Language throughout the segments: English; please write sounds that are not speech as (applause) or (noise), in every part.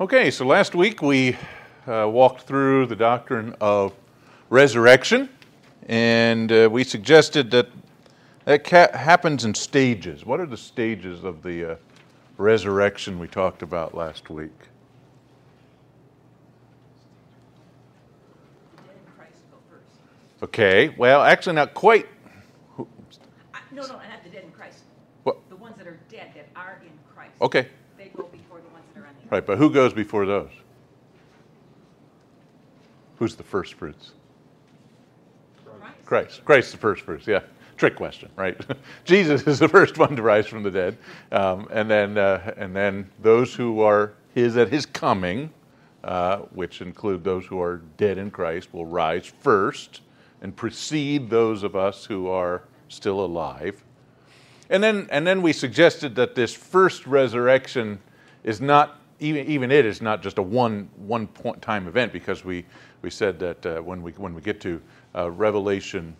Okay, so last week we uh, walked through the doctrine of resurrection, and uh, we suggested that that ca- happens in stages. What are the stages of the uh, resurrection we talked about last week? The dead in Christ go first. Okay, well, actually, not quite. I- No, no, not the dead in Christ. What? The ones that are dead, that are in Christ. Okay, They go before the ones that are on the earth. Right, but who goes before those? Who's the first fruits? Christ. Christ. Christ the first fruits, yeah. Trick question, right? (laughs) Jesus is the first one to rise from the dead, um, and then uh, and then those who are his at his coming, uh, which include those who are dead in Christ, will rise first and precede those of us who are still alive. And then, and then we suggested that this first resurrection is not even, even it is not just a one one point time event because we, we said that uh, when we when we get to uh, Revelation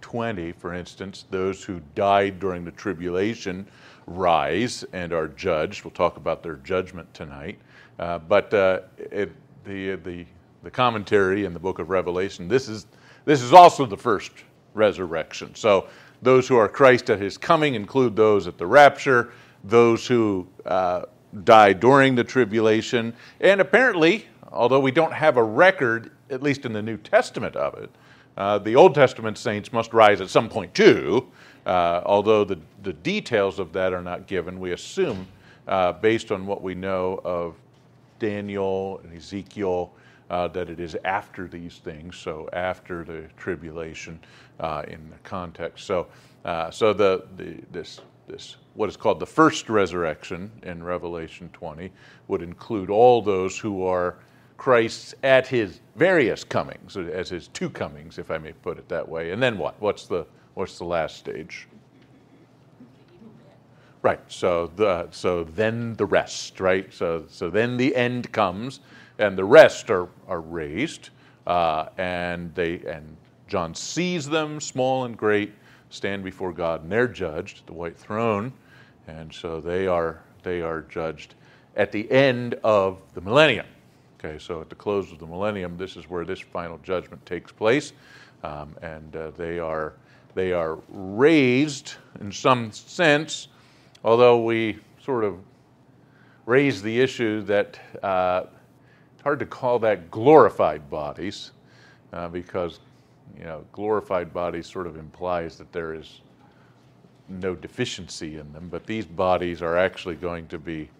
20, for instance, those who died during the tribulation rise and are judged. We'll talk about their judgment tonight. Uh, but uh, it, the, the, the commentary in the book of Revelation, this is, this is also the first resurrection. So those who are Christ at his coming include those at the rapture, those who uh, die during the tribulation, and apparently, although we don't have a record, at least in the New Testament of it, uh, the Old Testament saints must rise at some point too, uh, although the, the details of that are not given. We assume, uh, based on what we know of Daniel and Ezekiel, uh, that it is after these things, so after the tribulation uh, in the context. So, uh, so the, the, this, this, what is called the first resurrection in Revelation 20 would include all those who are Christ's at his various comings, as his two comings, if I may put it that way. And then what? What's the, what's the last stage? Right. So the so then the rest, right? So so then the end comes, and the rest are are raised, uh, and they and John sees them, small and great, stand before God, and they're judged at the white throne, and so they are they are judged at the end of the millennium. Okay, so at the close of the millennium, this is where this final judgment takes place, um, and uh, they are they are raised in some sense, although we sort of raise the issue that uh, it's hard to call that glorified bodies, uh, because you know glorified bodies sort of implies that there is no deficiency in them, but these bodies are actually going to be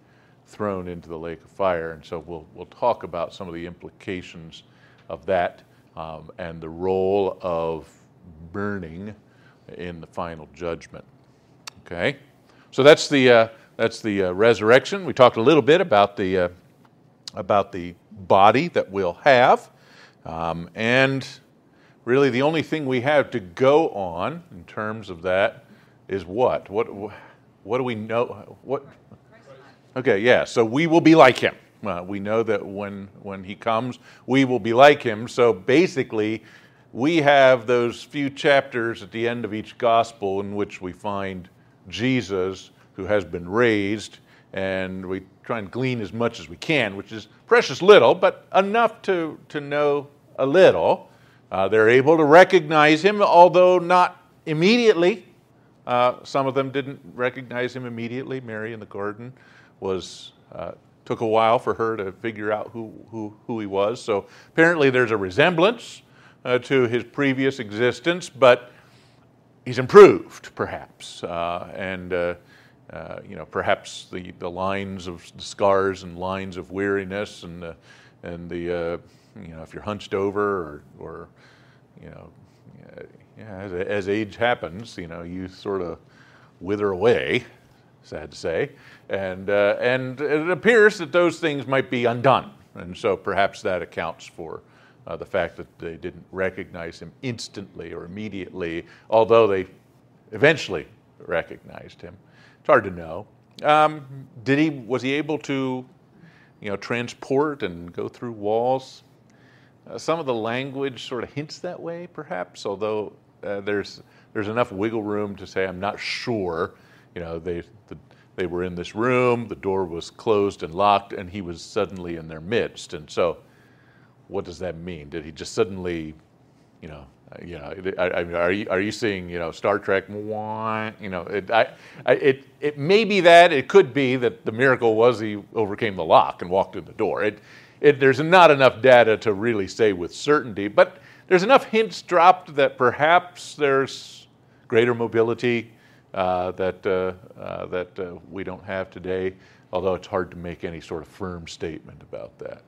thrown into the lake of fire. And so we'll, we'll talk about some of the implications of that um, and the role of burning in the final judgment. Okay? So that's the, uh, that's the uh, resurrection. We talked a little bit about the, uh, about the body that we'll have. Um, and really, the only thing we have to go on in terms of that is what? What, what do we know? What, Okay, yeah, so we will be like him. Uh, we know that when, when he comes, we will be like him. So basically, we have those few chapters at the end of each gospel in which we find Jesus who has been raised, and we try and glean as much as we can, which is precious little, but enough to, to know a little. Uh, they're able to recognize him, although not immediately. Uh, some of them didn't recognize him immediately. Mary in the garden was uh, took a while for her to figure out who, who, who he was. So apparently there's a resemblance uh, to his previous existence, but he's improved, perhaps, uh, and uh, uh, you know perhaps the, the lines of the scars and lines of weariness and the, and the uh, you know if you're hunched over or, or you know yeah, as, as age happens, you know you sort of wither away sad to say. And, uh, and it appears that those things might be undone. And so perhaps that accounts for uh, the fact that they didn't recognize him instantly or immediately, although they eventually recognized him. It's hard to know. Um, did he, was he able to you know, transport and go through walls? Uh, some of the language sort of hints that way, perhaps, although uh, there's, there's enough wiggle room to say I'm not sure you know, they, the, they were in this room, the door was closed and locked, and he was suddenly in their midst. And so, what does that mean? Did he just suddenly, you know, uh, you know, I, I are you are you seeing, you know, Star Trek? You know, it, I, I, it it may be that it could be that the miracle was he overcame the lock and walked in the door. It, it there's not enough data to really say with certainty, but there's enough hints dropped that perhaps there's greater mobility uh, that uh, uh, that uh, we don't have today. Although it's hard to make any sort of firm statement about that.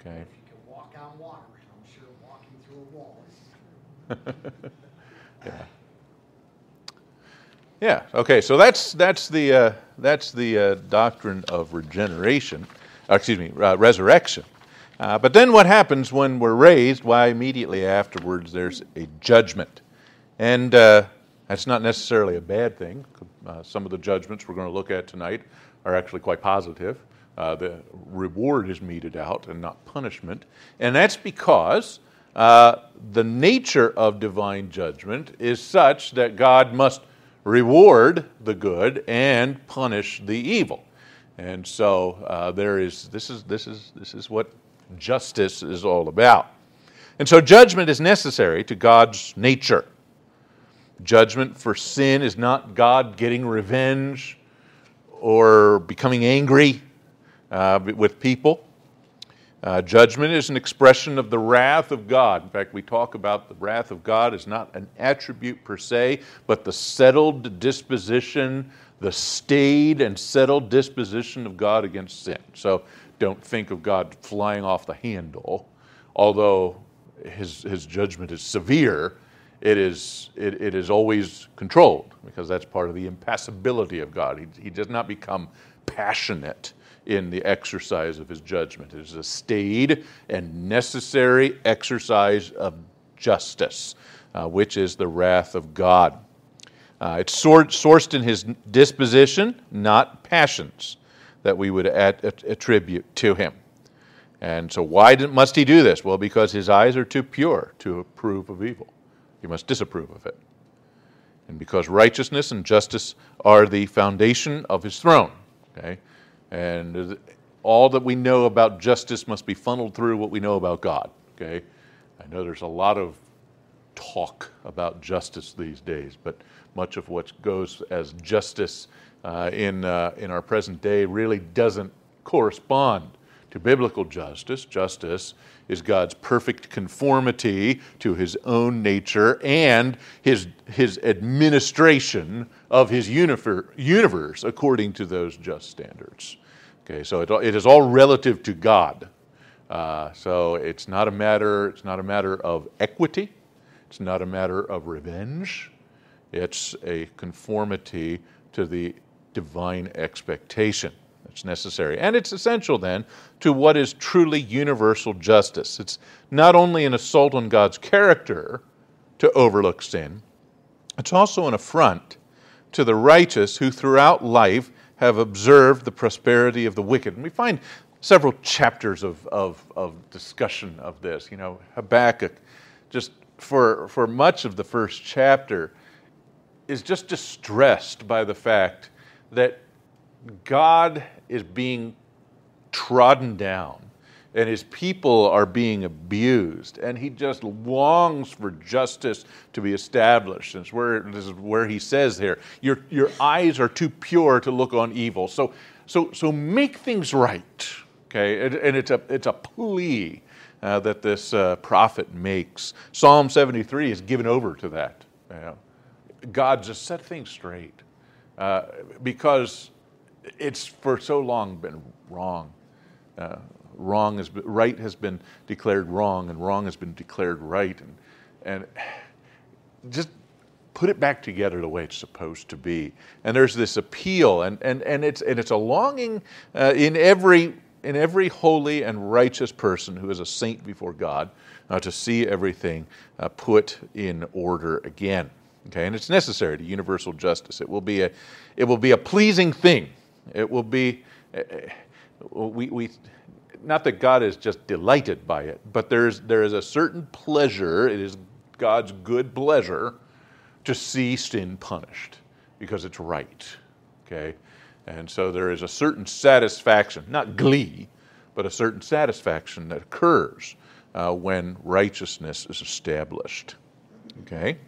Okay. If you can walk on water, I'm sure walking through a wall is. (laughs) Yeah. Yeah. Okay. So that's that's the uh, that's the uh, doctrine of regeneration. Uh, excuse me, uh, resurrection. Uh, but then what happens when we're raised? Why, immediately afterwards, there's a judgment, and uh, that's not necessarily a bad thing. Uh, some of the judgments we're going to look at tonight are actually quite positive. Uh, the reward is meted out and not punishment, and that's because the nature of divine judgment is such that God must reward the good and punish the evil. And so uh, there is this is this is this is what justice is all about. And so judgment is necessary to God's nature. Judgment for sin is not God getting revenge or becoming angry uh, with people. Uh, judgment is an expression of the wrath of God. In fact, we talk about the wrath of God as not an attribute per se, but the settled disposition, the staid and settled disposition of God against sin. So don't think of God flying off the handle, although his, his judgment is severe. It is, it, it is always controlled because that's part of the impassibility of God. He, he does not become passionate in the exercise of his judgment. It is a staid and necessary exercise of justice, uh, which is the wrath of God. Uh, it's sourced in his disposition, not passions that we would at, attribute to him. And so, why did, must he do this? Well, because his eyes are too pure to approve of evil. He must disapprove of it. And because righteousness and justice are the foundation of his throne. Okay? And all that we know about justice must be funneled through what we know about God. Okay? I know there's a lot of talk about justice these days, but much of what goes as justice uh, in, uh, in our present day really doesn't correspond to biblical justice. Justice is God's perfect conformity to his own nature and his, his administration of his universe according to those just standards. Okay, so it, it is all relative to God. Uh, so it's not a matter, it's not a matter of equity, it's not a matter of revenge, it's a conformity to the divine expectation that's necessary. And it's essential then to what is truly universal justice. It's not only an assault on God's character to overlook sin, it's also an affront to the righteous who throughout life have observed the prosperity of the wicked. And we find several chapters of, of, of discussion of this. You know, Habakkuk, just for, for much of the first chapter, is just distressed by the fact that God is being trodden down and his people are being abused, and he just longs for justice to be established. And where, this is where he says here, your, your eyes are too pure to look on evil. So, so, so make things right. Okay, and, and it's, a, it's a plea uh, that this uh, prophet makes. Psalm 73 is given over to that. You know. God just set things straight uh, because it's for so long been wrong. Uh, wrong has been, right has been declared wrong, and wrong has been declared right, and and just put it back together the way it's supposed to be. And there's this appeal, and and and it's and it's a longing uh, in every in every holy and righteous person who is a saint before God uh, to see everything uh, put in order again. Okay, and it's necessary to universal justice. It will be a, it will be a pleasing thing. It will be, we, we, not that God is just delighted by it, but there's, there is a certain pleasure, it is God's good pleasure to see sin punished because it's right. Okay? And so there is a certain satisfaction, not glee, but a certain satisfaction that occurs uh, when righteousness is established. Okay?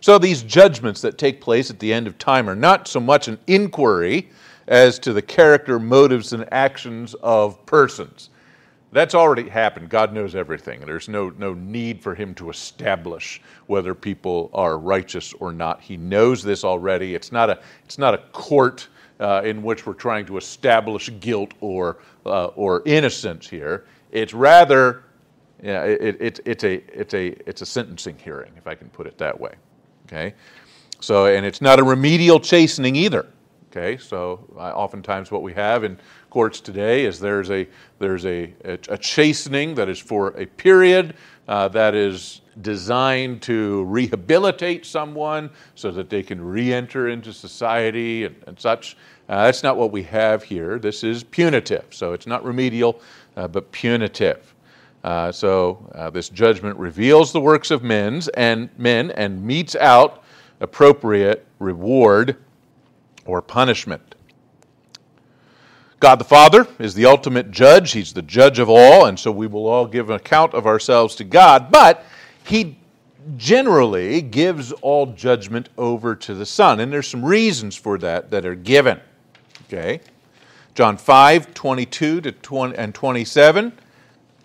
So these judgments that take place at the end of time are not so much an inquiry as to the character, motives, and actions of persons. That's already happened. God knows everything. There's no, no need for Him to establish whether people are righteous or not. He knows this already. It's not a, it's not a court uh, in which we're trying to establish guilt or, uh, or innocence here. It's rather, yeah, it, it, it's, a, it's, a, it's a sentencing hearing, if I can put it that way. Okay? So, and it's not a remedial chastening either. Okay, so uh, oftentimes what we have in courts today is there's a there's a, a, a chastening that is for a period uh, that is designed to rehabilitate someone so that they can re-enter into society and, and such. Uh, that's not what we have here. This is punitive, so it's not remedial, uh, but punitive. Uh, so uh, this judgment reveals the works of men's and men and metes out appropriate reward or punishment. God the Father is the ultimate judge. He's the judge of all, and so we will all give an account of ourselves to God, but He generally gives all judgment over to the Son, and there's some reasons for that that are given. Okay? John 5, 22 to 20, and 27.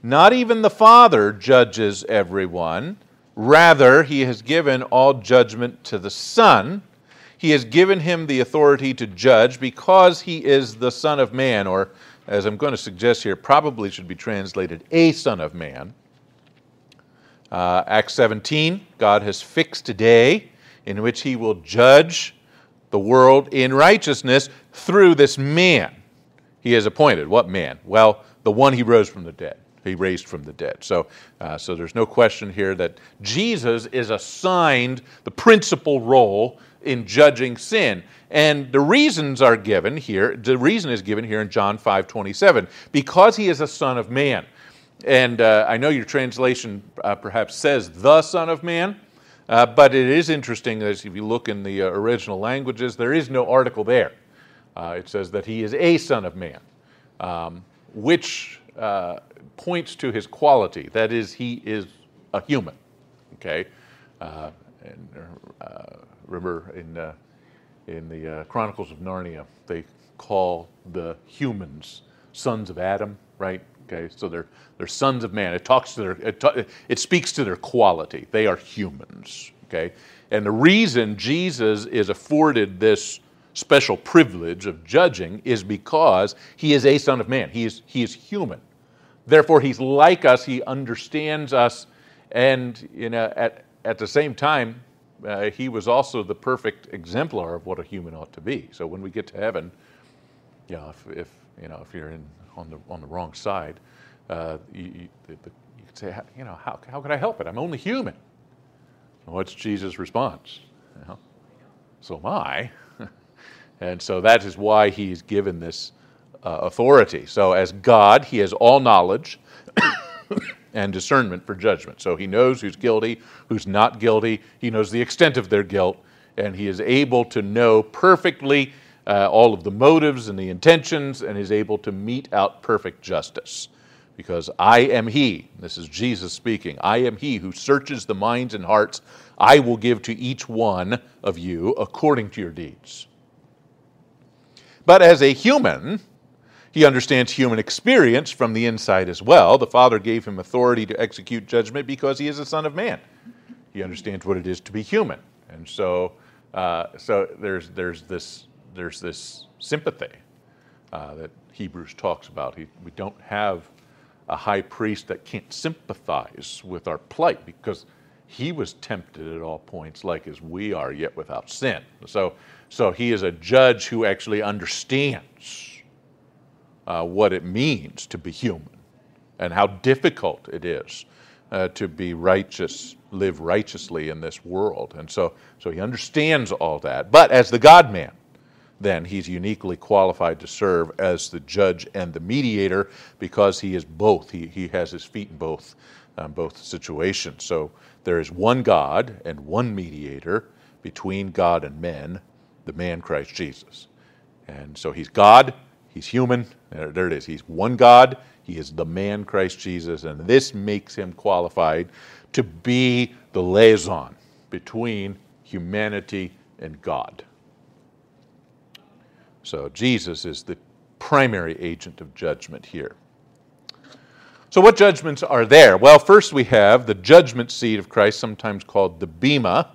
Not even the Father judges everyone. Rather, he has given all judgment to the Son he has given him the authority to judge because he is the Son of Man, or as I'm going to suggest here, probably should be translated a Son of Man. Uh, Acts 17, God has fixed a day in which he will judge the world in righteousness through this man. He has appointed. What man? Well, the one he rose from the dead. He raised from the dead. So, uh, so there's no question here that Jesus is assigned the principal role in judging sin. And the reasons are given here. The reason is given here in John 5 27, because he is a son of man. And uh, I know your translation uh, perhaps says the Son of Man, uh, but it is interesting as if you look in the uh, original languages, there is no article there. Uh, it says that he is a Son of Man, um, which uh, points to his quality. That is, he is a human. Okay? and, remember in, uh, in the uh, Chronicles of Narnia, they call the humans sons of Adam, right? Okay, so they're, they're sons of man. It talks to their, it, ta- it speaks to their quality. They are humans, okay? And the reason Jesus is afforded this special privilege of judging is because he is a son of man. He is, he is human. Therefore, he's like us. He understands us. And you know, at, at the same time, uh, he was also the perfect exemplar of what a human ought to be. So when we get to heaven, you know, if, if you know if you're in on the on the wrong side, uh, you, you, you could say, you know, how how could I help it? I'm only human. What's Jesus' response? You know, so am I. (laughs) and so that is why he's given this uh, authority. So as God, he has all knowledge (coughs) and discernment for judgment. So he knows who's guilty, who's not guilty. He knows the extent of their guilt, and he is able to know perfectly uh, all of the motives and the intentions, and is able to mete out perfect justice. Because I am He, this is Jesus speaking, I am He who searches the minds and hearts. I will give to each one of you according to your deeds. But as a human, he understands human experience from the inside as well. The Father gave him authority to execute judgment because he is a Son of Man. He understands what it is to be human. And so, uh, so there's, there's, this, there's this sympathy uh, that Hebrews talks about. He, we don't have a high priest that can't sympathize with our plight because he was tempted at all points like as we are, yet without sin. So, so he is a judge who actually understands uh, what it means to be human and how difficult it is uh, to be righteous, live righteously in this world. And so, so he understands all that. But as the God man, then he's uniquely qualified to serve as the judge and the mediator because he is both. He, he has his feet in both, um, both situations. So there is one God and one mediator between God and men, the man Christ Jesus. And so he's God, he's human. There, there it is. He's one God, he is the man Christ Jesus, and this makes him qualified to be the liaison between humanity and God. So Jesus is the primary agent of judgment here. So, what judgments are there? Well, first we have the judgment seat of Christ, sometimes called the Bema.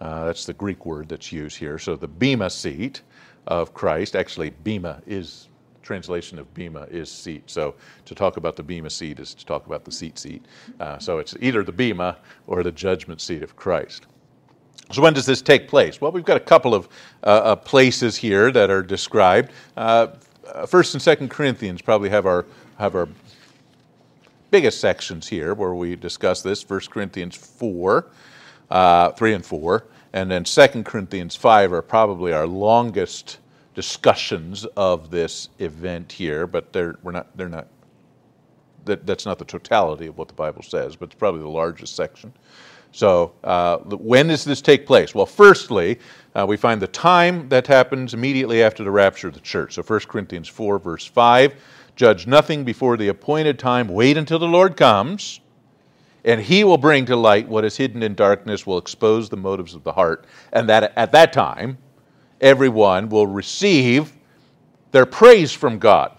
Uh, that's the Greek word that's used here. So, the Bema seat of Christ. Actually, Bema is translation of Bema is seat. So, to talk about the Bema seat is to talk about the seat seat. Uh, so, it's either the Bema or the judgment seat of Christ. So, when does this take place? Well, we've got a couple of uh, uh places here that are described. Uh, First and Second Corinthians probably have our have our biggest sections here where we discuss this 1 Corinthians 4, uh, 3 and 4, and then Second Corinthians 5 are probably our longest discussions of this event here, but they're, we're not, they're not, that, that's not the totality of what the Bible says, but it's probably the largest section. So, uh, when does this take place? Well, firstly, uh, we find the time that happens immediately after the rapture of the church. So, 1 Corinthians 4, verse 5 Judge nothing before the appointed time. Wait until the Lord comes, and he will bring to light what is hidden in darkness, will expose the motives of the heart. And that at that time, everyone will receive their praise from God.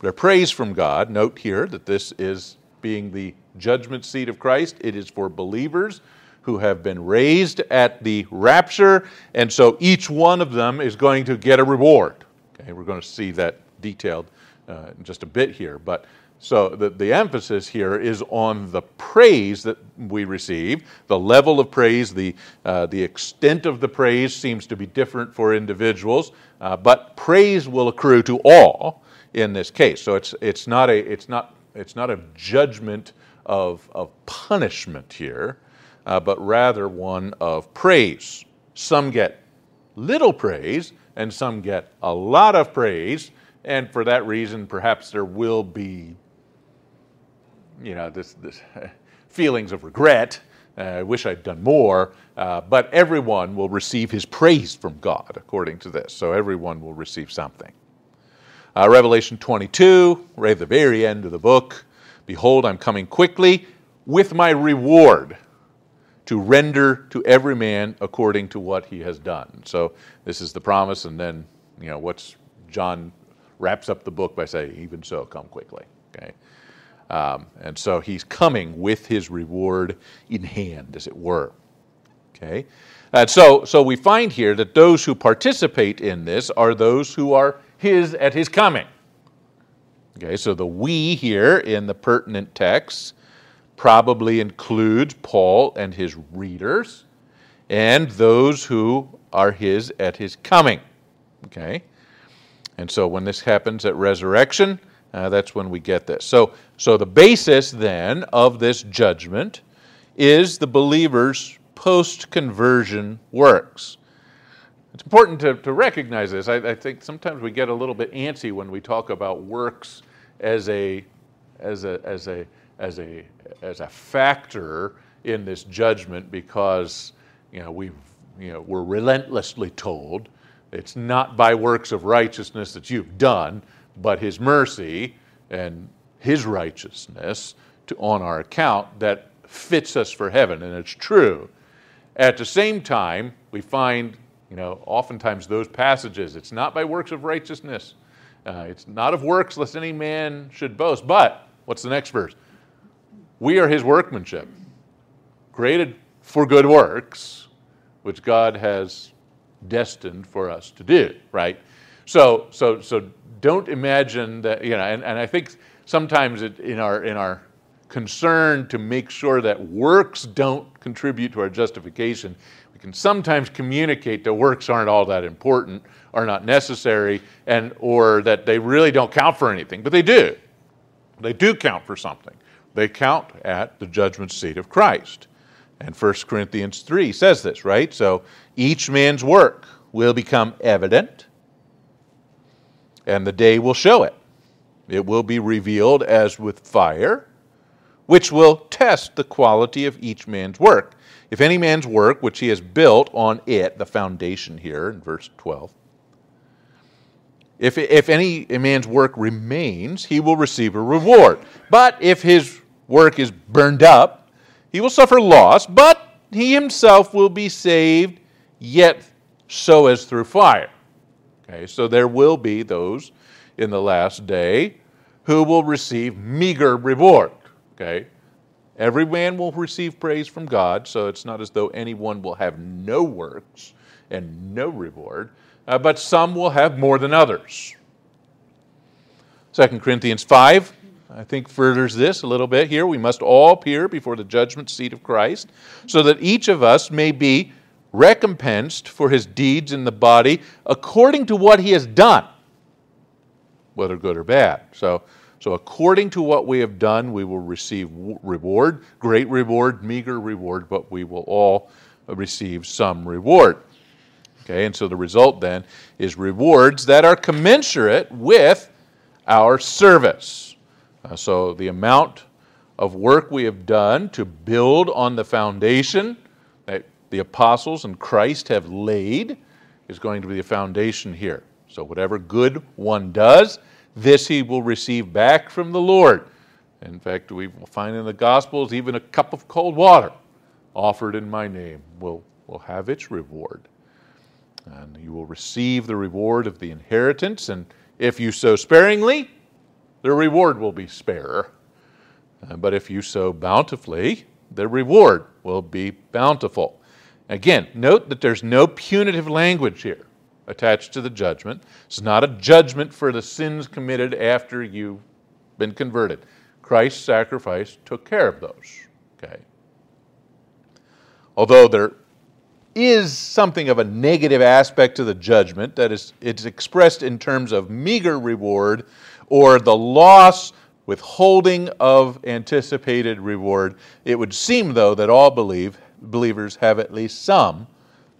Their praise from God. Note here that this is being the judgment seat of Christ, it is for believers who have been raised at the rapture, and so each one of them is going to get a reward. Okay, we're going to see that detailed uh, in just a bit here. But so the, the emphasis here is on the praise that we receive, the level of praise, the, uh, the extent of the praise seems to be different for individuals, uh, but praise will accrue to all in this case. So it's, it's, not, a, it's, not, it's not a judgment of, of punishment here, uh, but rather one of praise. Some get little praise, and some get a lot of praise. And for that reason, perhaps there will be, you know, this, this (laughs) feelings of regret. Uh, I wish I'd done more. Uh, but everyone will receive his praise from God, according to this. So everyone will receive something. Uh, Revelation 22, right at the very end of the book Behold, I'm coming quickly with my reward to render to every man according to what he has done. So this is the promise, and then, you know, what's John wraps up the book by saying, Even so, come quickly. Okay? Um, and so he's coming with his reward in hand, as it were. Okay? And so, so we find here that those who participate in this are those who are his at his coming. Okay, so the we here in the pertinent text probably includes Paul and his readers and those who are his at his coming. Okay? And so when this happens at resurrection, uh, that's when we get this. So, so the basis then of this judgment is the believer's post conversion works. It's important to, to recognize this. I, I, think sometimes we get a little bit antsy when we talk about works as a, as a, as a, as a, as a factor in this judgment because you know, we you know, we're relentlessly told it's not by works of righteousness that you've done, but His mercy and His righteousness to, on our account that fits us for heaven, and it's true. At the same time, we find, you know, oftentimes those passages, it's not by works of righteousness. Uh, it's not of works, lest any man should boast. But, what's the next verse? We are his workmanship, created for good works, which God has destined for us to do, right? So, so, so don't imagine that, you know, and, and I think sometimes it, in, our, in our concern to make sure that works don't contribute to our justification, we can sometimes communicate that works aren't all that important, are not necessary, and, or that they really don't count for anything, but they do. They do count for something. They count at the judgment seat of Christ. And 1 Corinthians 3 says this, right? So each man's work will become evident, and the day will show it. It will be revealed as with fire, which will test the quality of each man's work. If any man's work which he has built on it, the foundation here in verse 12, if, if any man's work remains, he will receive a reward. But if his work is burned up, he will suffer loss, but he himself will be saved, yet so as through fire. Okay, so there will be those in the last day who will receive meager reward. Okay, every man will receive praise from God, so it's not as though anyone will have no works and no reward, uh, but some will have more than others. 2 Corinthians 5, I think, furthers this a little bit here. We must all appear before the judgment seat of Christ, so that each of us may be recompensed for his deeds in the body according to what he has done, whether good or bad. So, so according to what we have done, we will receive reward, great reward, meager reward, but we will all receive some reward. Okay, and so the result then is rewards that are commensurate with our service. Uh, so the amount of work we have done to build on the foundation the apostles and Christ have laid is going to be the foundation here. So whatever good one does, this he will receive back from the Lord. In fact, we will find in the Gospels even a cup of cold water offered in my name will, will have its reward and you will receive the reward of the inheritance. And if you sow sparingly, the reward will be spare. Uh, but if you sow bountifully, the reward will be bountiful. Again, note that there's no punitive language here attached to the judgment. It's not a judgment for the sins committed after you've been converted. Christ's sacrifice took care of those. Okay. Although there is something of a negative aspect to the judgment that is it's expressed in terms of meager reward or the loss withholding of anticipated reward it would seem though that all believe believers have at least some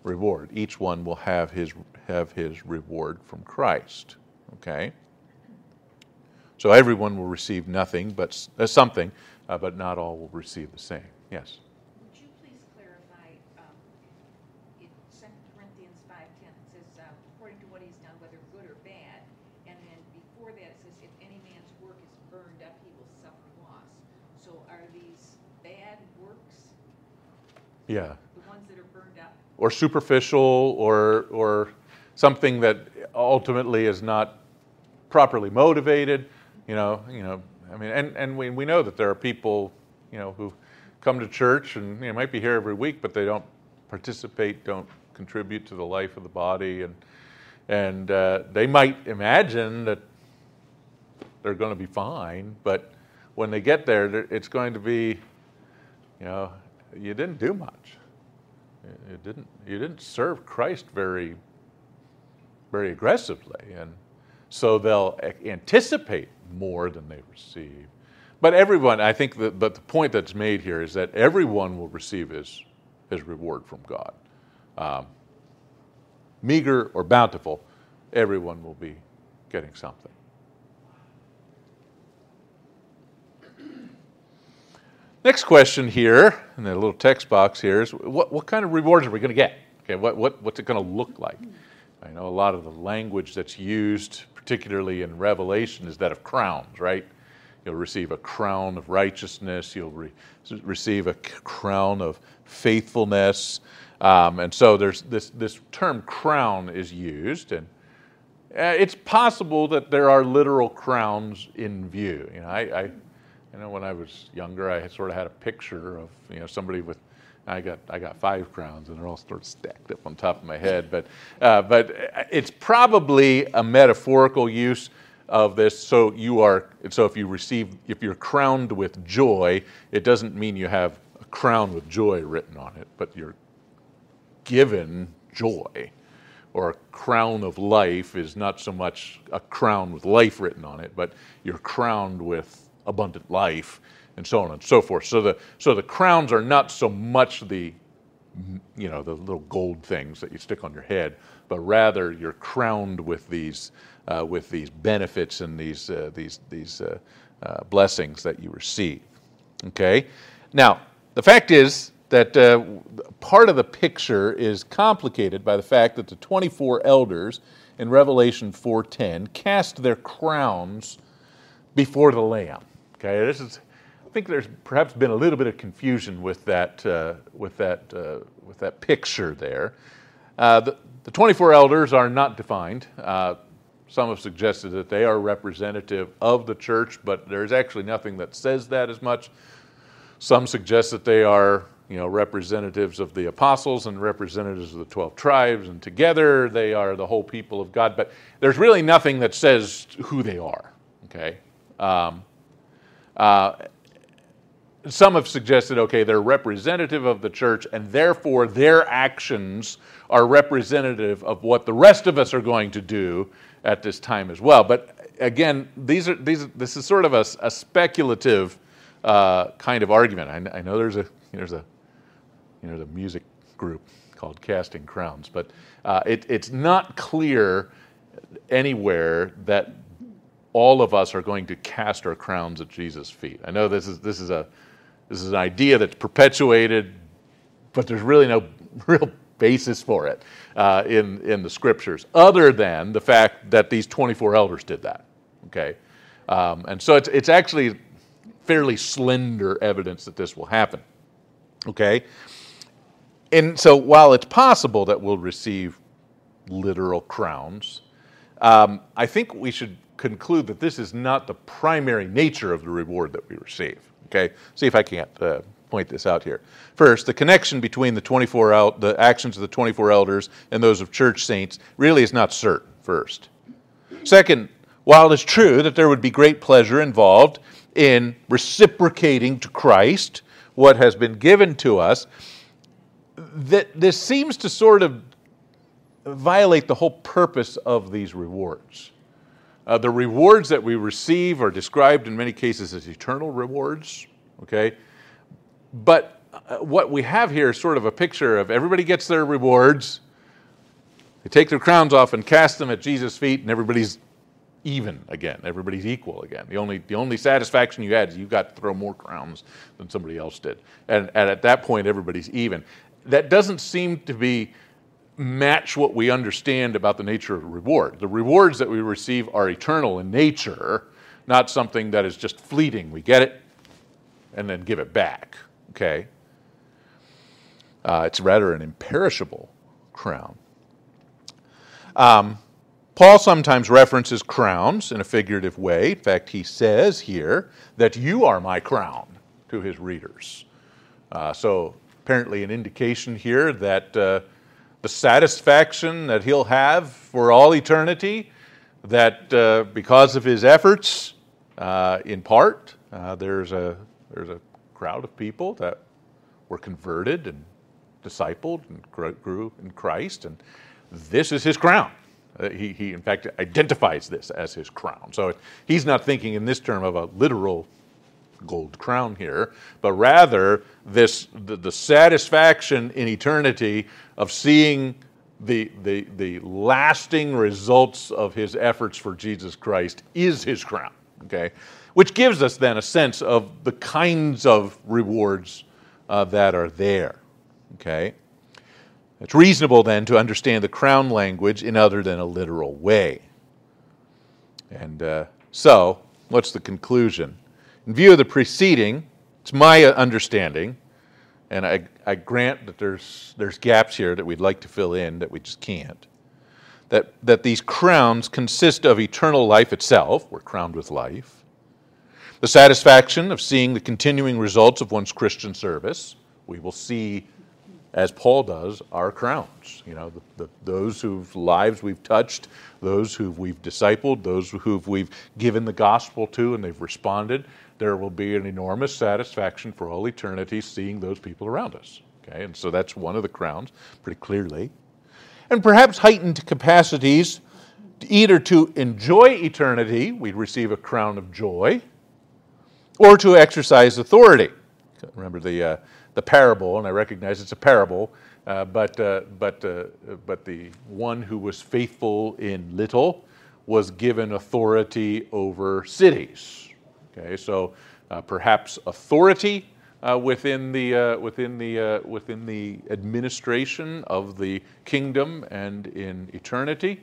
reward. Each one will have his have his reward from Christ okay? So everyone will receive nothing but uh, something uh, but not all will receive the same. Yes Yeah. The ones that are burned up. Or superficial, or or something that ultimately is not properly motivated. You know, you know. I mean, and and we we know that there are people, you know, who come to church and you know, might be here every week, but they don't participate, don't contribute to the life of the body, and and uh, they might imagine that they're going to be fine, but when they get there, it's going to be, you know, you didn't do much. You didn't, you didn't serve Christ very, very aggressively. And so they'll anticipate more than they receive. But everyone, I think, that, but the point that's made here is that everyone will receive his, his reward from God. Um, meager or bountiful, everyone will be getting something. Next question here, in the little text box here, is what, what kind of rewards are we going to get? Okay, what, what, what's it going to look like? I know a lot of the language that's used, particularly in Revelation, is that of crowns, right? You'll receive a crown of righteousness, you'll re- receive a crown of faithfulness. Um, and so there's this, this term crown is used, and uh, it's possible that there are literal crowns in view. You know, I, I you know, when I was younger, I sort of had a picture of you know somebody with. I got I got five crowns, and they're all sort of stacked up on top of my head. But uh, but it's probably a metaphorical use of this. So you are so if you receive if you're crowned with joy, it doesn't mean you have a crown with joy written on it, but you're given joy. Or a crown of life is not so much a crown with life written on it, but you're crowned with abundant life, and so on and so forth. So the, so the crowns are not so much the, you know, the little gold things that you stick on your head, but rather you're crowned with these, uh, with these benefits and these, uh, these, these uh, uh blessings that you receive. Okay? Now, the fact is that uh, part of the picture is complicated by the fact that the 24 elders in Revelation 4:10 cast their crowns before the Lamb. Okay, this is. I think there's perhaps been a little bit of confusion with that uh, with that uh, with that picture there. Uh, the, the 24 elders are not defined. Uh, some have suggested that they are representative of the church, but there's actually nothing that says that as much. Some suggest that they are, you know, representatives of the apostles and representatives of the 12 tribes, and together they are the whole people of God. But there's really nothing that says who they are. Okay. Um, uh, some have suggested, okay, they're representative of the church, and therefore their actions are representative of what the rest of us are going to do at this time as well. But again, these are these. This is sort of a, a speculative uh, kind of argument. I, I, know there's a there's a you know, a music group called Casting Crowns, but uh, it, it's not clear anywhere that all of us are going to cast our crowns at Jesus' feet. I know this is this is a this is an idea that's perpetuated, but there's really no (laughs) real basis for it uh, in, in the scriptures, other than the fact that these 24 elders did that. Okay? Um, and so it's, it's actually fairly slender evidence that this will happen. Okay? And so while it's possible that we'll receive literal crowns, um, I think we should conclude that this is not the primary nature of the reward that we receive. Okay? See if I can't uh, point this out here. First, the connection between the 24 el- the actions of the 24 elders and those of church saints really is not certain. First. Second, while it is true that there would be great pleasure involved in reciprocating to Christ what has been given to us, that this seems to sort of violate the whole purpose of these rewards. Uh, the rewards that we receive are described in many cases as eternal rewards, okay? But uh, what we have here is sort of a picture of everybody gets their rewards. They take their crowns off and cast them at Jesus' feet, and everybody's even again. Everybody's equal again. The only, the only satisfaction you had is you got to throw more crowns than somebody else did. And, and at that point, everybody's even. That doesn't seem to be match what we understand about the nature of reward. The rewards that we receive are eternal in nature, not something that is just fleeting. We get it and then give it back okay? Uh, it's rather an imperishable crown. Um, Paul sometimes references crowns in a figurative way. In fact, he says here that you are my crown to his readers. Uh, so, apparently, an indication here that uh, the satisfaction that he'll have for all eternity, that uh, because of his efforts, uh, in part, uh, there's, a, there's a crowd of people that were converted and discipled and grew in Christ, and this is his crown. Uh, he, he, in fact, identifies this as his crown. So he's not thinking in this term of a literal gold crown here, but rather this the, the satisfaction in eternity of seeing the, the, the lasting results of his efforts for Jesus Christ is his crown. Okay? which gives us then a sense of the kinds of rewards uh, that are there. Okay? It's reasonable then to understand the crown language in other than a literal way. And uh, so, what's the conclusion? In view of the preceding, it's my understanding, and I, I grant that there's, there's gaps here that we'd like to fill in that we just can't, that, that these crowns consist of eternal life itself, we're crowned with life, the satisfaction of seeing the continuing results of one's Christian service. We will see, as Paul does, our crowns. You know, the, the, those whose lives we've touched, those who we've discipled, those who we've given the gospel to and they've responded. There will be an enormous satisfaction for all eternity seeing those people around us. Okay, and so that's one of the crowns, pretty clearly. And perhaps heightened capacities either to enjoy eternity, we receive a crown of joy, or to exercise authority. Remember the, uh, the parable, and I recognize it's a parable, uh, but, uh, but, uh, but the one who was faithful in little was given authority over cities. Okay, so uh, perhaps authority uh, within, the, within, the, within the administration of the kingdom and in eternity.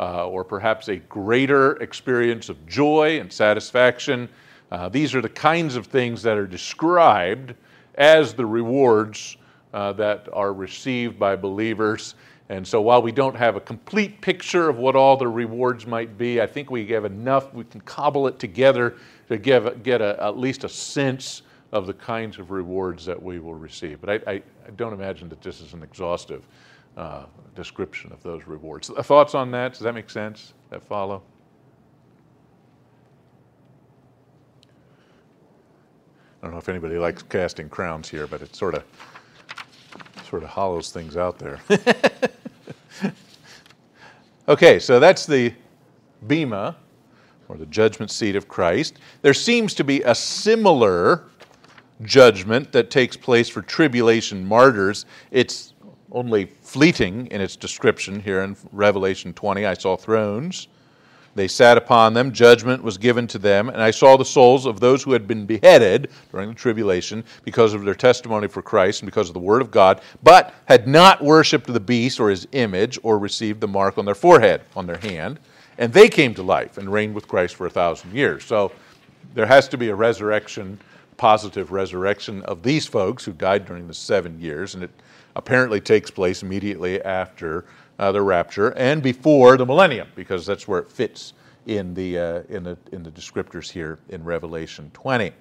uh, or perhaps a greater experience of joy and satisfaction. Uh, these are the kinds of things that are described as the rewards uh, that are received by believers. And so while we don't have a complete picture of what all the rewards might be, I think we have enough, we can cobble it together to give, get a, at least a sense of the kinds of rewards that we will receive. But I, I, I don't imagine that this is an exhaustive uh, description of those rewards. Thoughts on that? Does that make sense? That follow? I don't know if anybody likes casting crowns here, but it sort of sort of hollows things out there. (laughs) okay, so that's the bema, or the judgment seat of Christ. There seems to be a similar judgment that takes place for tribulation martyrs. It's only fleeting in its description here in Revelation 20. I saw thrones. They sat upon them, judgment was given to them, and I saw the souls of those who had been beheaded during the tribulation because of their testimony for Christ and because of the Word of God, but had not worshipped the beast or his image or received the mark on their forehead, on their hand. And they came to life and reigned with Christ for a thousand years. So there has to be a resurrection, positive resurrection of these folks who died during the seven years, and it apparently takes place immediately after uh, the rapture and before the millennium, because that's where it fits in the, uh, in, the, in the descriptors here in Revelation 20.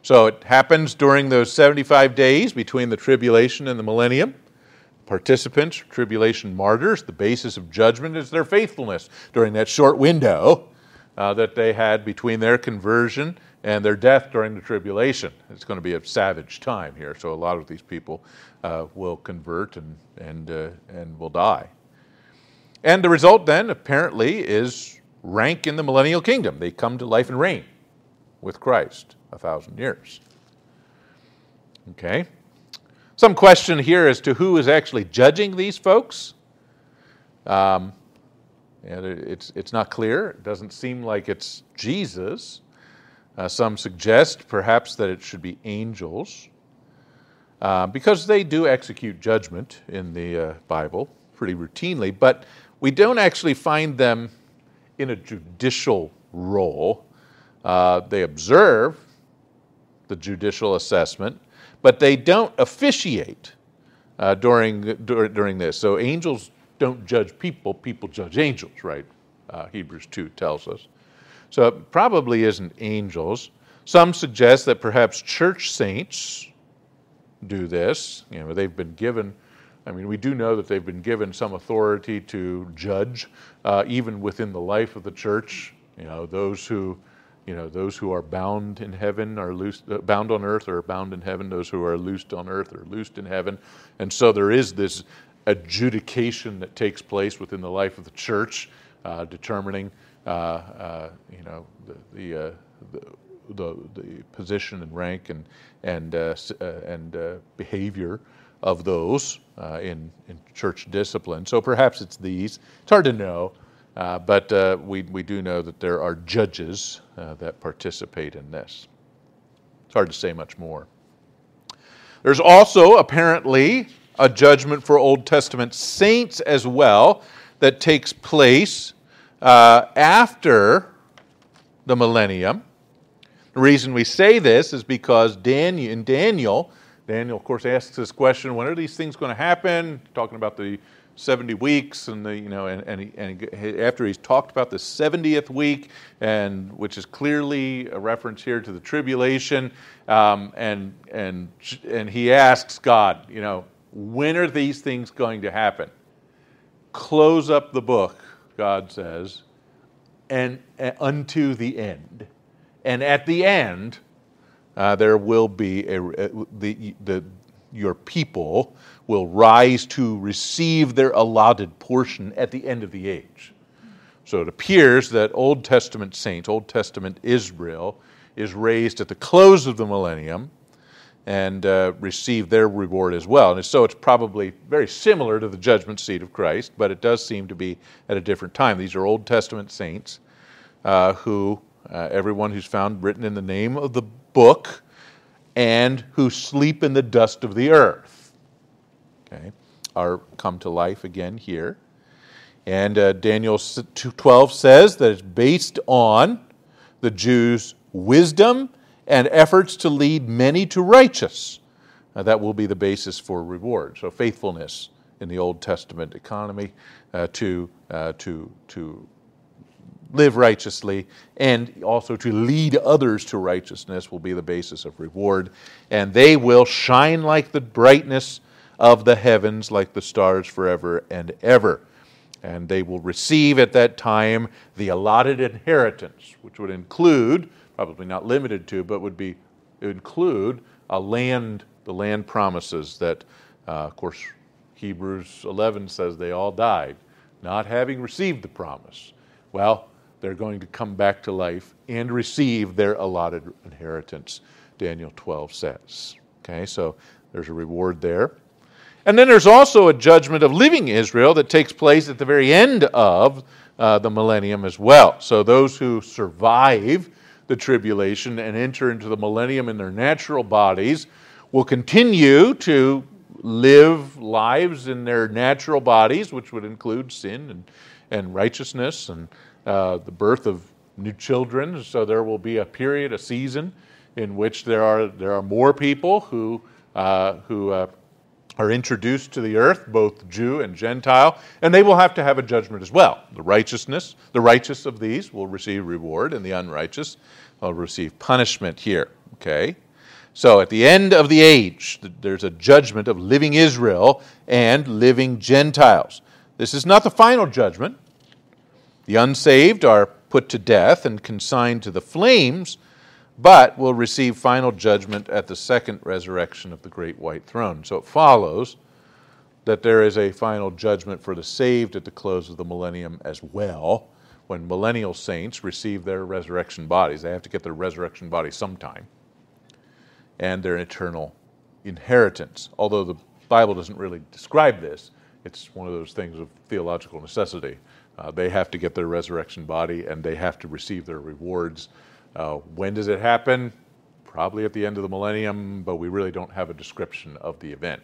So it happens during those 75 days between the tribulation and the millennium. Participants, tribulation martyrs, the basis of judgment is their faithfulness during that short window uh, that they had between their conversion and their death during the tribulation. It's going to be a savage time here, so a lot of these people uh, will convert and, and, uh, and will die. And the result then, apparently, is rank in the millennial kingdom. They come to life and reign with Christ a thousand years. Okay? Some question here as to who is actually judging these folks. Um, and it's, it's not clear. It doesn't seem like it's Jesus. Uh, some suggest perhaps that it should be angels. Uh, because they do execute judgment in the uh, Bible pretty routinely, but we don't actually find them in a judicial role. Uh, they observe the judicial assessment, but they don't officiate uh, during, during this. So angels don't judge people, people judge angels, right? Uh, Hebrews 2 tells us. So it probably isn't angels. Some suggest that perhaps church saints do this. You know, they've been given, I mean, we do know that they've been given some authority to judge, uh, even within the life of the church. You know, those who, you know, those who are bound in heaven are loosed, uh, bound on earth are bound in heaven. Those who are loosed on earth are loosed in heaven. And so there is this adjudication that takes place within the life of the church, uh, determining, you know, the, the, uh, the the, the position and rank and, and, uh, uh, and uh, behavior of those uh, in, in church discipline. So perhaps it's these. It's hard to know, uh, but uh, we, we do know that there are judges that participate in this. It's hard to say much more. There's also apparently a judgment for Old Testament saints as well that takes place after the millennium. The reason we say this is because Daniel, in Daniel, Daniel, of course, asks this question: When are these things going to happen? Talking about the 70 weeks, and the you know, and, and, he, and he, after he's talked about the 70th week, and which is clearly a reference here to the tribulation, um, and and and he asks God, you know, when are these things going to happen? Close up the book, God says, and, and unto the end. And at the end, uh, there will be a, a, the, the, your people will rise to receive their allotted portion at the end of the age. So it appears that Old Testament saints, Old Testament Israel, is raised at the close of the millennium and uh, receive their reward as well. And so it's probably very similar to the judgment seat of Christ, but it does seem to be at a different time. These are Old Testament saints uh, who uh, everyone who's found written in the name of the book, and who sleep in the dust of the earth. Okay, are come to life again here. And uh, Daniel 12 says that it's based on the Jews' wisdom and efforts to lead many to righteous. Uh, that will be the basis for reward. So, faithfulness in the Old Testament economy uh, to, uh, to, to live righteously and also to lead others to righteousness will be the basis of reward. And they will shine like the brightness of the heavens, like the stars forever and ever. And they will receive at that time the allotted inheritance, which would include, probably not limited to, but would be include a land, the land promises that, uh, of course, Hebrews 11 says they all died, not having received the promise. Well, they're going to come back to life and receive their allotted inheritance, Daniel 12 says. Okay, so there's a reward there. And then there's also a judgment of living Israel that takes place at the very end of uh, the millennium as well. So those who survive the tribulation and enter into the millennium in their natural bodies will continue to live lives in their natural bodies, which would include sin and, and righteousness and uh, the birth of new children. So there will be a period, a season, in which there are there are more people who uh, who uh, are introduced to the earth, both Jew and Gentile, and they will have to have a judgment as well. The righteousness, the righteous of these will receive reward, and the unrighteous will receive punishment here. Okay. So at the end of the age, there's a judgment of living Israel and living Gentiles. This is not the final judgment. The unsaved are put to death and consigned to the flames, but will receive final judgment at the second resurrection of the great white throne. So it follows that there is a final judgment for the saved at the close of the millennium as well, when millennial saints receive their resurrection bodies. They have to get their resurrection bodies sometime, and their eternal inheritance. Although the Bible doesn't really describe this, it's one of those things of theological necessity. Uh, they have to get their resurrection body and they have to receive their rewards. Uh, when does it happen? Probably at the end of the millennium, but we really don't have a description of the event.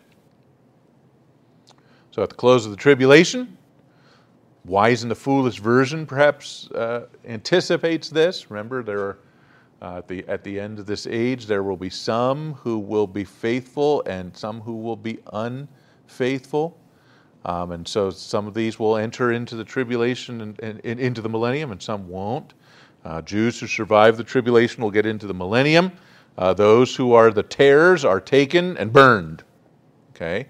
So, at the close of the tribulation, Wise and the Foolish Virgins perhaps uh, anticipates this. Remember, there are, uh, at, the, at the end of this age, there will be some who will be faithful and some who will be unfaithful. Um, and so some of these will enter into the tribulation and, and, and into the millennium, and some won't. Uh, Jews who survive the tribulation will get into the millennium. Uh, those who are the tares are taken and burned. Okay?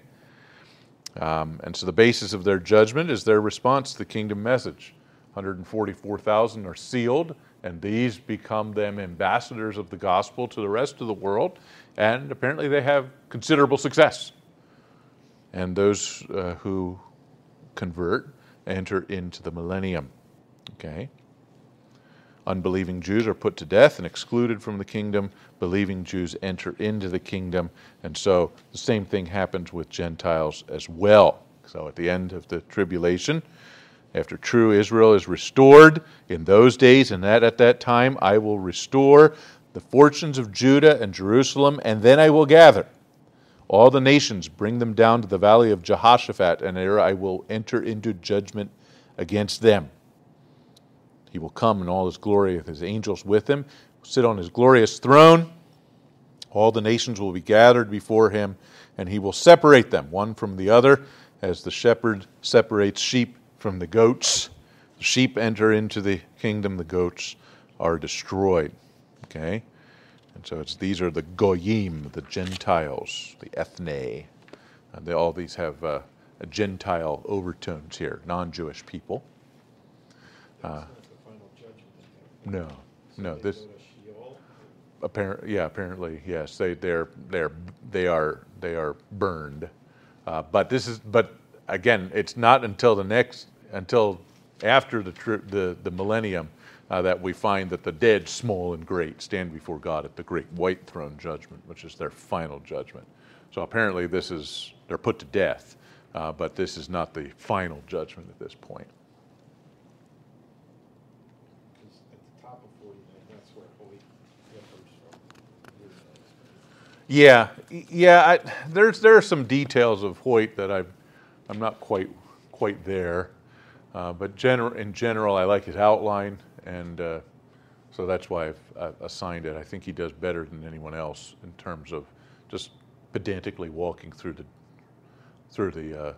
Um, and so the basis of their judgment is their response to the kingdom message. 144,000 are sealed, and these become them ambassadors of the gospel to the rest of the world. And apparently they have considerable success and those uh, who convert enter into the millennium. Okay? Unbelieving Jews are put to death and excluded from the kingdom. Believing Jews enter into the kingdom. And so the same thing happens with Gentiles as well. So at the end of the tribulation, after true Israel is restored in those days and that at that time, I will restore the fortunes of Judah and Jerusalem, and then I will gather all the nations, bring them down to the valley of Jehoshaphat, and there I will enter into judgment against them. He will come in all his glory with his angels with him, sit on his glorious throne. All the nations will be gathered before him, and he will separate them one from the other, as the shepherd separates sheep from the goats. The sheep enter into the kingdom, the goats are destroyed. Okay? And so it's, these are the goyim, the Gentiles, the ethne. And they, all these have uh, Gentile overtones here, non-Jewish people. Uh, no, no. This apparently, yeah, apparently, yes. They they're they're they are they are burned. Uh, but this is but again, it's not until the next until after the tri- the the millennium uh, that we find that the dead, small and great, stand before God at the great white throne judgment, which is their final judgment. So apparently, this is, they're put to death, uh, but this is not the final judgment at this point. Yeah, yeah. I, there's there are some details of Hoyt that I, I'm not quite quite there. Uh, but gener- in general, I like his outline, and uh, so that's why I've, assigned it. I think he does better than anyone else in terms of just pedantically walking through the through the uh,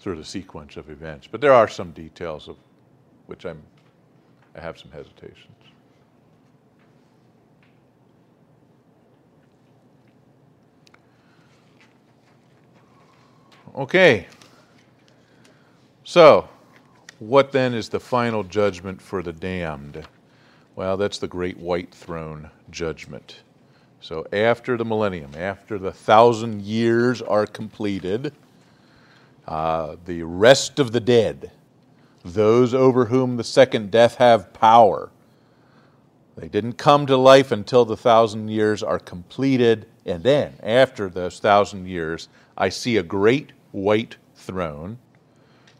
through the sequence of events. But there are some details of which I'm I have some hesitations. Okay. So, what then is the final judgment for the damned? Well, that's the great white throne judgment. So, after the millennium, after the thousand years are completed, uh, the rest of the dead, those over whom the second death have power, they didn't come to life until the thousand years are completed. And then, after those thousand years, I see a great white throne,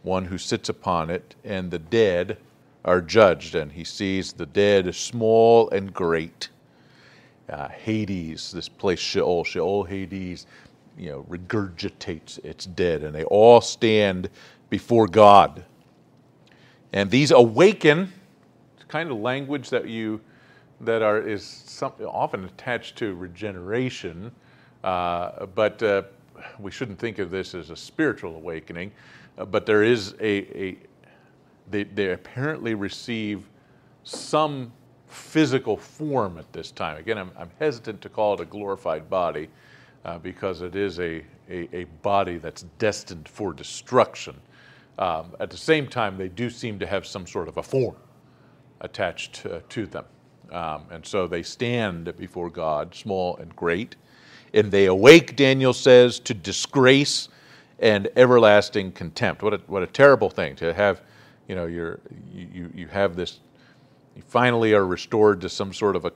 one who sits upon it, and the dead are judged. And he sees the dead, small and great. Uh, Hades, this place Sheol, Sheol Hades, you know, regurgitates its dead, and they all stand before God. And these awaken, kind of language that you that are is some, often attached to regeneration, uh, but uh, we shouldn't think of this as a spiritual awakening. Uh, but there is a, a they, they apparently receive some physical form at this time. Again, I'm, I'm hesitant to call it a glorified body uh, because it is a, a, a, body that's destined for destruction. Um, at the same time, they do seem to have some sort of a form attached uh, to them. Um, and so they stand before God, small and great, and they awake, Daniel says, to disgrace and everlasting contempt. What a, what a terrible thing to have, you know, you're, you, you have this, you finally are restored to some sort of a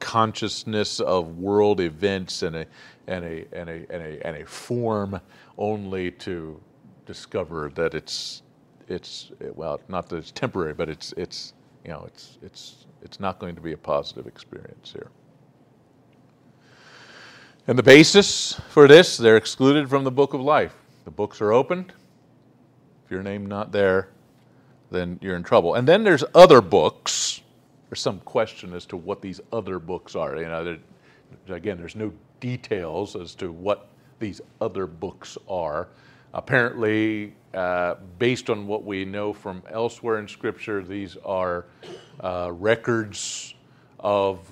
consciousness of world events and a, and a, and a, and a, and a form only to discover that it's, it's, well, not that it's temporary, but it's, it's, you know, it's, it's, it's not going to be a positive experience here. And the basis for this, they're excluded from the book of life. The books are opened. If your name not there, then you're in trouble. And then there's other books. There's some question as to what these other books are. You know, again, there's no details as to what these other books are. Apparently, uh, based on what we know from elsewhere in Scripture, these are uh, records of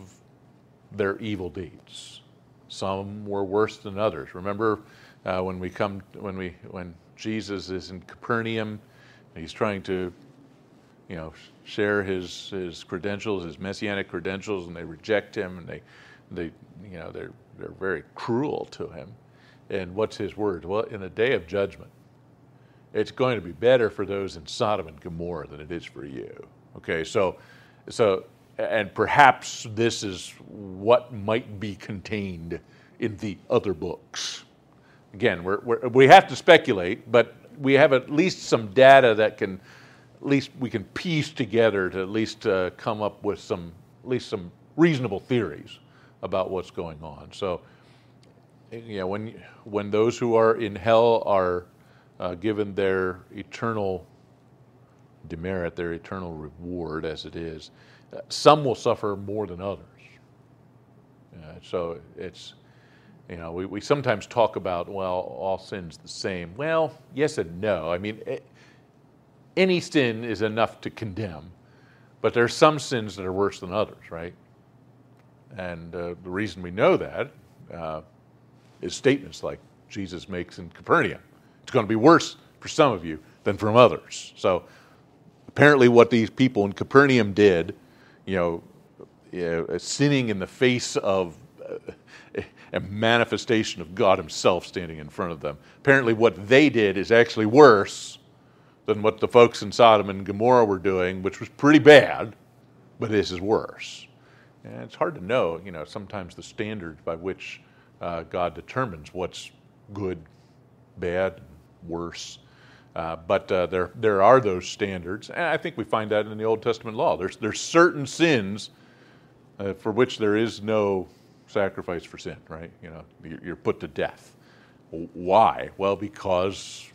their evil deeds. Some were worse than others. Remember uh, when we come when we when Jesus is in Capernaum, he's trying to, you know, share his his credentials, his messianic credentials, and they reject him, and they they you know they're they're very cruel to him. And what's his word? Well, in the day of judgment, it's going to be better for those in Sodom and Gomorrah than it is for you. Okay, so so and perhaps this is what might be contained in the other books. Again, we're, we're, we have to speculate, but we have at least some data that can, at least we can piece together to at least uh, come up with some, at least some reasonable theories about what's going on. So, you know, when when those who are in hell are uh, given their eternal demerit, their eternal reward, as it is, some will suffer more than others. Uh, so it's, you know, we, we sometimes talk about, well, all sin's the same. Well, yes and no. I mean, it, any sin is enough to condemn, but there are some sins that are worse than others, right? And uh, the reason we know that uh, is statements like Jesus makes in Capernaum. It's going to be worse for some of you than from others. So apparently, what these people in Capernaum did you know, you know sinning in the face of uh, a manifestation of God Himself standing in front of them. Apparently, what they did is actually worse than what the folks in Sodom and Gomorrah were doing, which was pretty bad, but this is worse. And it's hard to know, you know, sometimes the standards by which uh, God determines what's good, bad, worse. Uh, but uh, there, there are those standards, and I think we find that in the Old Testament law. There's, there's certain sins uh, for which there is no sacrifice for sin, right? You know, you're put to death. Why? Well, because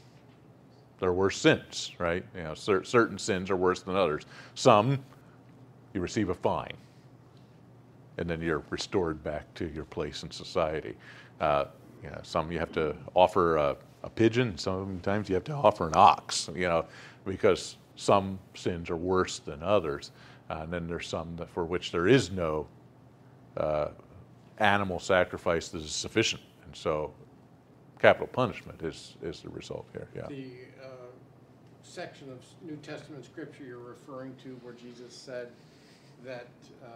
there were sins, right? You know, cer- certain sins are worse than others. Some, you receive a fine, and then you're restored back to your place in society. Uh, you know, some you have to offer a, pigeon. Sometimes you have to offer an ox. You know, because some sins are worse than others, uh, and then there's some for which there is no uh, animal sacrifice that is sufficient, and so capital punishment is is the result here. Yeah. The uh, section of New Testament scripture you're referring to where Jesus said that uh,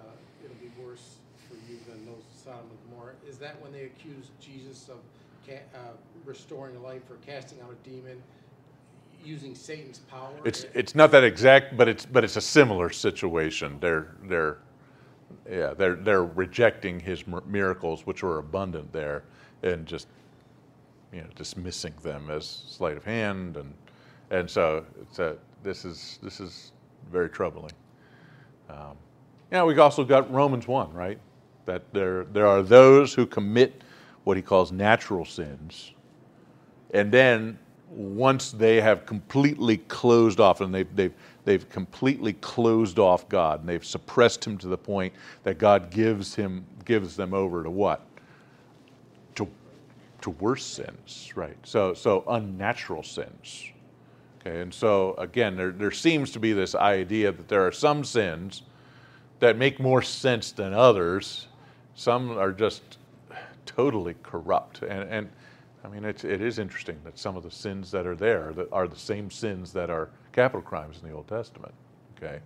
it'll be worse for you than those of Sodom and Gomorrah, is that when they accused Jesus of uh, restoring life or casting out a demon using Satan's power? It's it's not that exact, but it's but it's a similar situation. They're they're yeah they're they're rejecting his miracles, which were abundant there, and just you know dismissing them as sleight of hand, and and so it's a, this is this is very troubling. Um, yeah, we've also got Romans one, right? That there there are those who commit what he calls natural sins, and then once they have completely closed off and they've, they've, they've completely closed off God and they've suppressed him to the point that God gives him gives them over to what? To, to worse sins, right? So, so unnatural sins. Okay, and so again, there, there seems to be this idea that there are some sins that make more sense than others. Some are just totally corrupt. And, and I mean, it's, it is interesting that some of the sins that are there that are the same sins that are capital crimes in the Old Testament. Okay,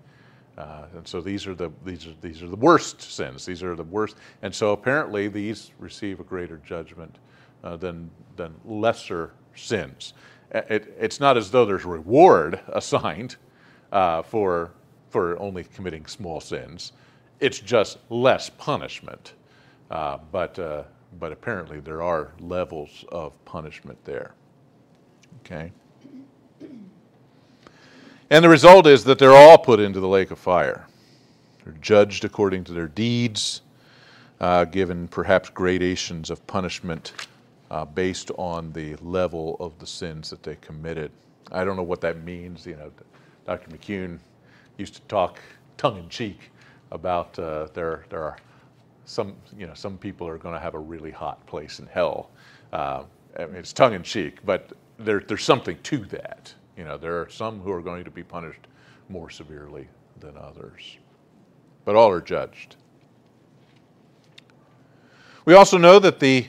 uh, and so these are the these are these are the worst sins. These are the worst, and so apparently these receive a greater judgment uh, than than lesser sins. It, it's not as though there's reward assigned uh, for for only committing small sins. It's just less punishment, uh, but uh, but apparently there are levels of punishment there. Okay? And the result is that they're all put into the lake of fire. They're judged according to their deeds, uh, given perhaps gradations of punishment uh, based on the level of the sins that they committed. I don't know what that means. You know, Dr. McCune used to talk tongue in cheek about uh, there, there are some, you know, some people are going to have a really hot place in hell. Uh, I mean, it's tongue in cheek, but there, there's something to that. You know, there are some who are going to be punished more severely than others, but all are judged. We also know that the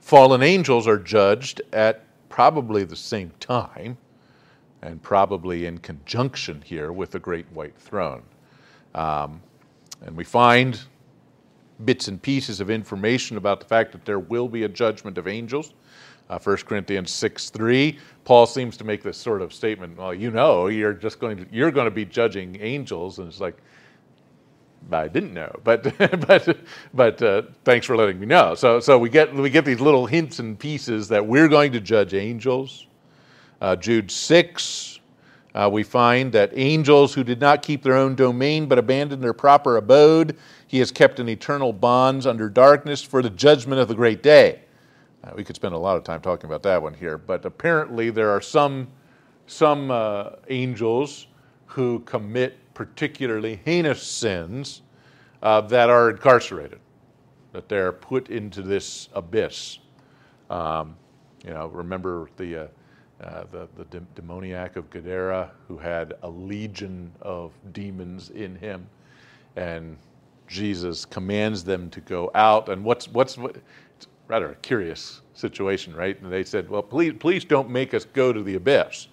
fallen angels are judged at probably the same time and probably in conjunction here with the great white throne. Um, and we find bits and pieces of information about the fact that there will be a judgment of angels. Uh, 1 Corinthians 6 3, Paul seems to make this sort of statement, well, you know, you're just going to, you're going to be judging angels. And it's like, I didn't know, (laughs) but but but uh, thanks for letting me know. So so we get we get these little hints and pieces that we're going to judge angels. Uh, Jude six, uh, we find that angels who did not keep their own domain but abandoned their proper abode, he has kept in eternal bonds under darkness for the judgment of the great day. Uh, we could spend a lot of time talking about that one here, but apparently there are some some uh, angels who commit particularly heinous sins uh, that are incarcerated, that they're put into this abyss. Um, you know, remember the, uh, the, the de- demoniac of Gadara who had a legion of demons in him, and Jesus commands them to go out. And what's, what's what, it's rather a curious situation, right? And they said, well, please, please don't make us go to the abyss.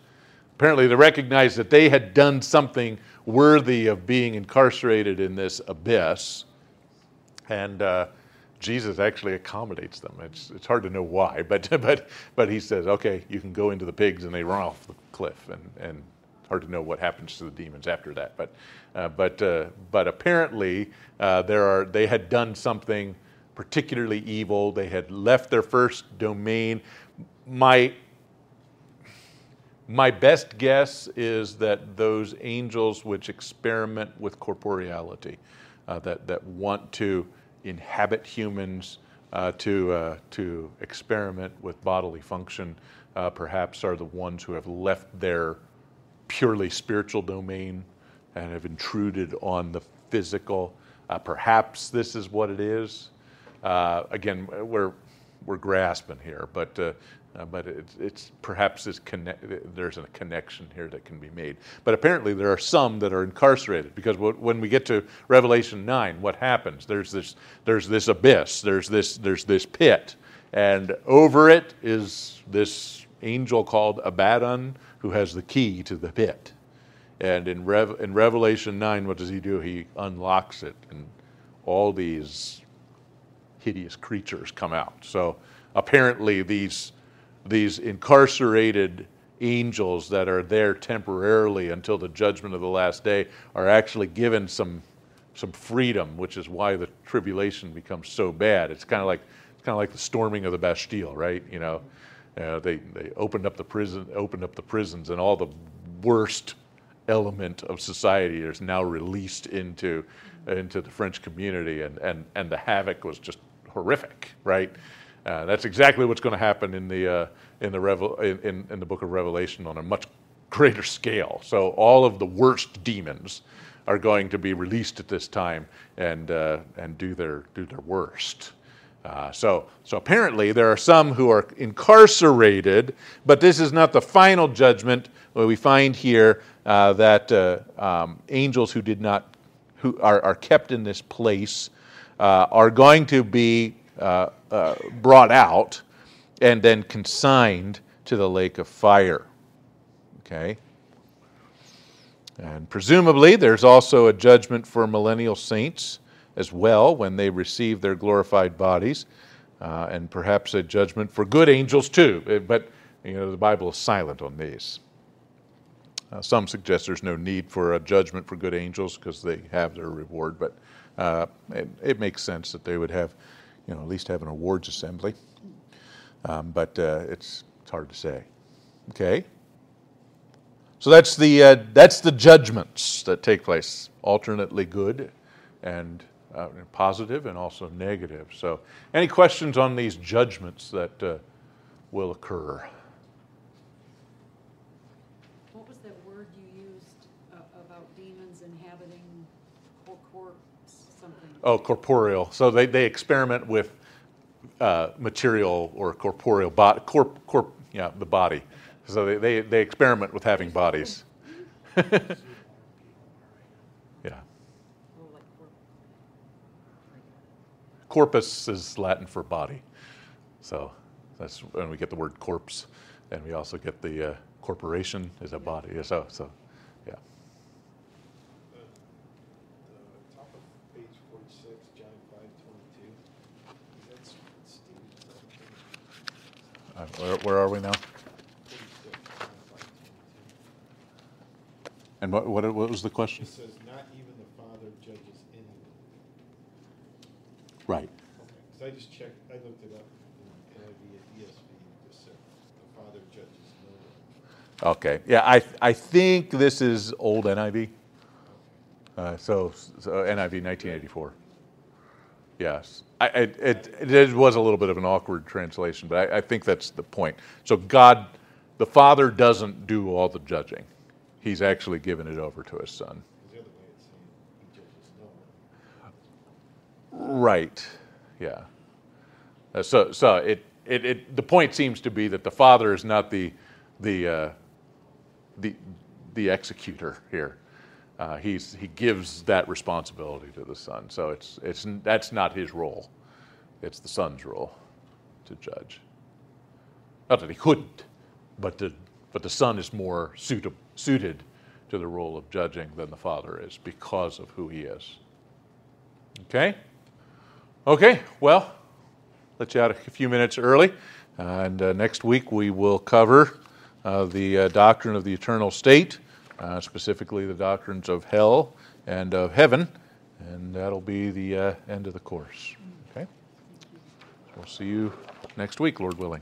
Apparently, they recognized that they had done something worthy of being incarcerated in this abyss. And uh, Jesus actually accommodates them. It's, it's hard to know why, (laughs) but, but, but he says, okay, you can go into the pigs, and they run off the cliff. And, and hard to know what happens to the demons after that. But, uh, but, uh, but apparently, uh, there are, they had done something particularly evil. They had left their first domain. My my best guess is that those angels which experiment with corporeality, uh, that, that want to inhabit humans, uh, to, uh, to experiment with bodily function, uh, perhaps are the ones who have left their purely spiritual domain and have intruded on the physical. Uh, perhaps this is what it is. Uh, again, we're, we're grasping here, but, uh, but it's, it's perhaps this connect, there's a connection here that can be made. But apparently, there are some that are incarcerated because when we get to Revelation 9, what happens? There's this, there's this abyss, there's this, there's this pit, and over it is this angel called Abaddon who has the key to the pit. And in, Rev- in Revelation 9, what does he do? He unlocks it, and all these hideous creatures come out. So apparently, these, these incarcerated angels that are there temporarily until the judgment of the last day are actually given some, some freedom, which is why the tribulation becomes so bad. It's kind of like, it's kind of like the storming of the Bastille, right? You know, uh, they, they opened up the prison, opened up the prisons, and all the worst element of society is now released into into the French community, and and and the havoc was just horrific, right? Uh, that's exactly what's going to happen in the uh, in the Revel- in, in, in the book of Revelation on a much greater scale. So all of the worst demons are going to be released at this time and uh, and do their do their worst. Uh, so, so apparently there are some who are incarcerated, but this is not the final judgment. We find here uh, that uh, um, angels who did not, who are, are kept in this place, uh, are going to be uh, uh, brought out and then consigned to the lake of fire. Okay. And presumably, there's also a judgment for millennial saints as well when they receive their glorified bodies, uh, and perhaps a judgment for good angels too. Uh, but you know the Bible is silent on these. Uh, some suggest there's no need for a judgment for good angels because they have their reward, but uh, it, it, makes sense that they would have, you know, at least have an awards assembly. Um, but uh, it's it's hard to say. Okay. So that's the uh, that's the judgments that take place, alternately good and uh, positive and also negative. So, any questions on these judgments that uh, will occur? What was that word you used uh, about demons inhabiting cor- corpse something? Oh, corporeal. So they, they experiment with uh, material or corporeal corp, corp, yeah, the body. So they, they, they experiment with having bodies. (laughs) yeah. Corpus is Latin for body. So that's when we get the word corpse. And we also get the uh, corporation is a body. So, so yeah. The the top of page forty-six, John five twenty-two, that's Steve. Uh, where, where are we now? Forty-six, John five twenty-two. And what, what, what was the question? It says, not even the Father judges anyone. Right. Okay, because I just checked, I looked it up in NIV and ESV, it just said, the Father judges no one. Okay. Yeah, I, I think this is old NIV. Uh, so, so NIV 1984. Yes. I, it, it, it was a little bit of an awkward translation, but I, I think that's the point. So, God, the Father doesn't do all the judging, He's actually given it over to His Son. Right. Yeah. Uh, so, so it, it, it, the point seems to be that the father is not the, the, uh, the, the executor here. Uh, he's, he gives that responsibility to the son. So it's, it's, that's not his role. It's the son's role to judge. Not that he couldn't, but the, but the son is more suited, suited to the role of judging than the father is because of who he is. Okay? Okay, well, let you out a few minutes early. And uh, next week we will cover uh, the uh, doctrine of the eternal state, uh, specifically the doctrines of hell and of heaven. And that'll be the uh, end of the course. Okay? So we'll see you next week, Lord willing.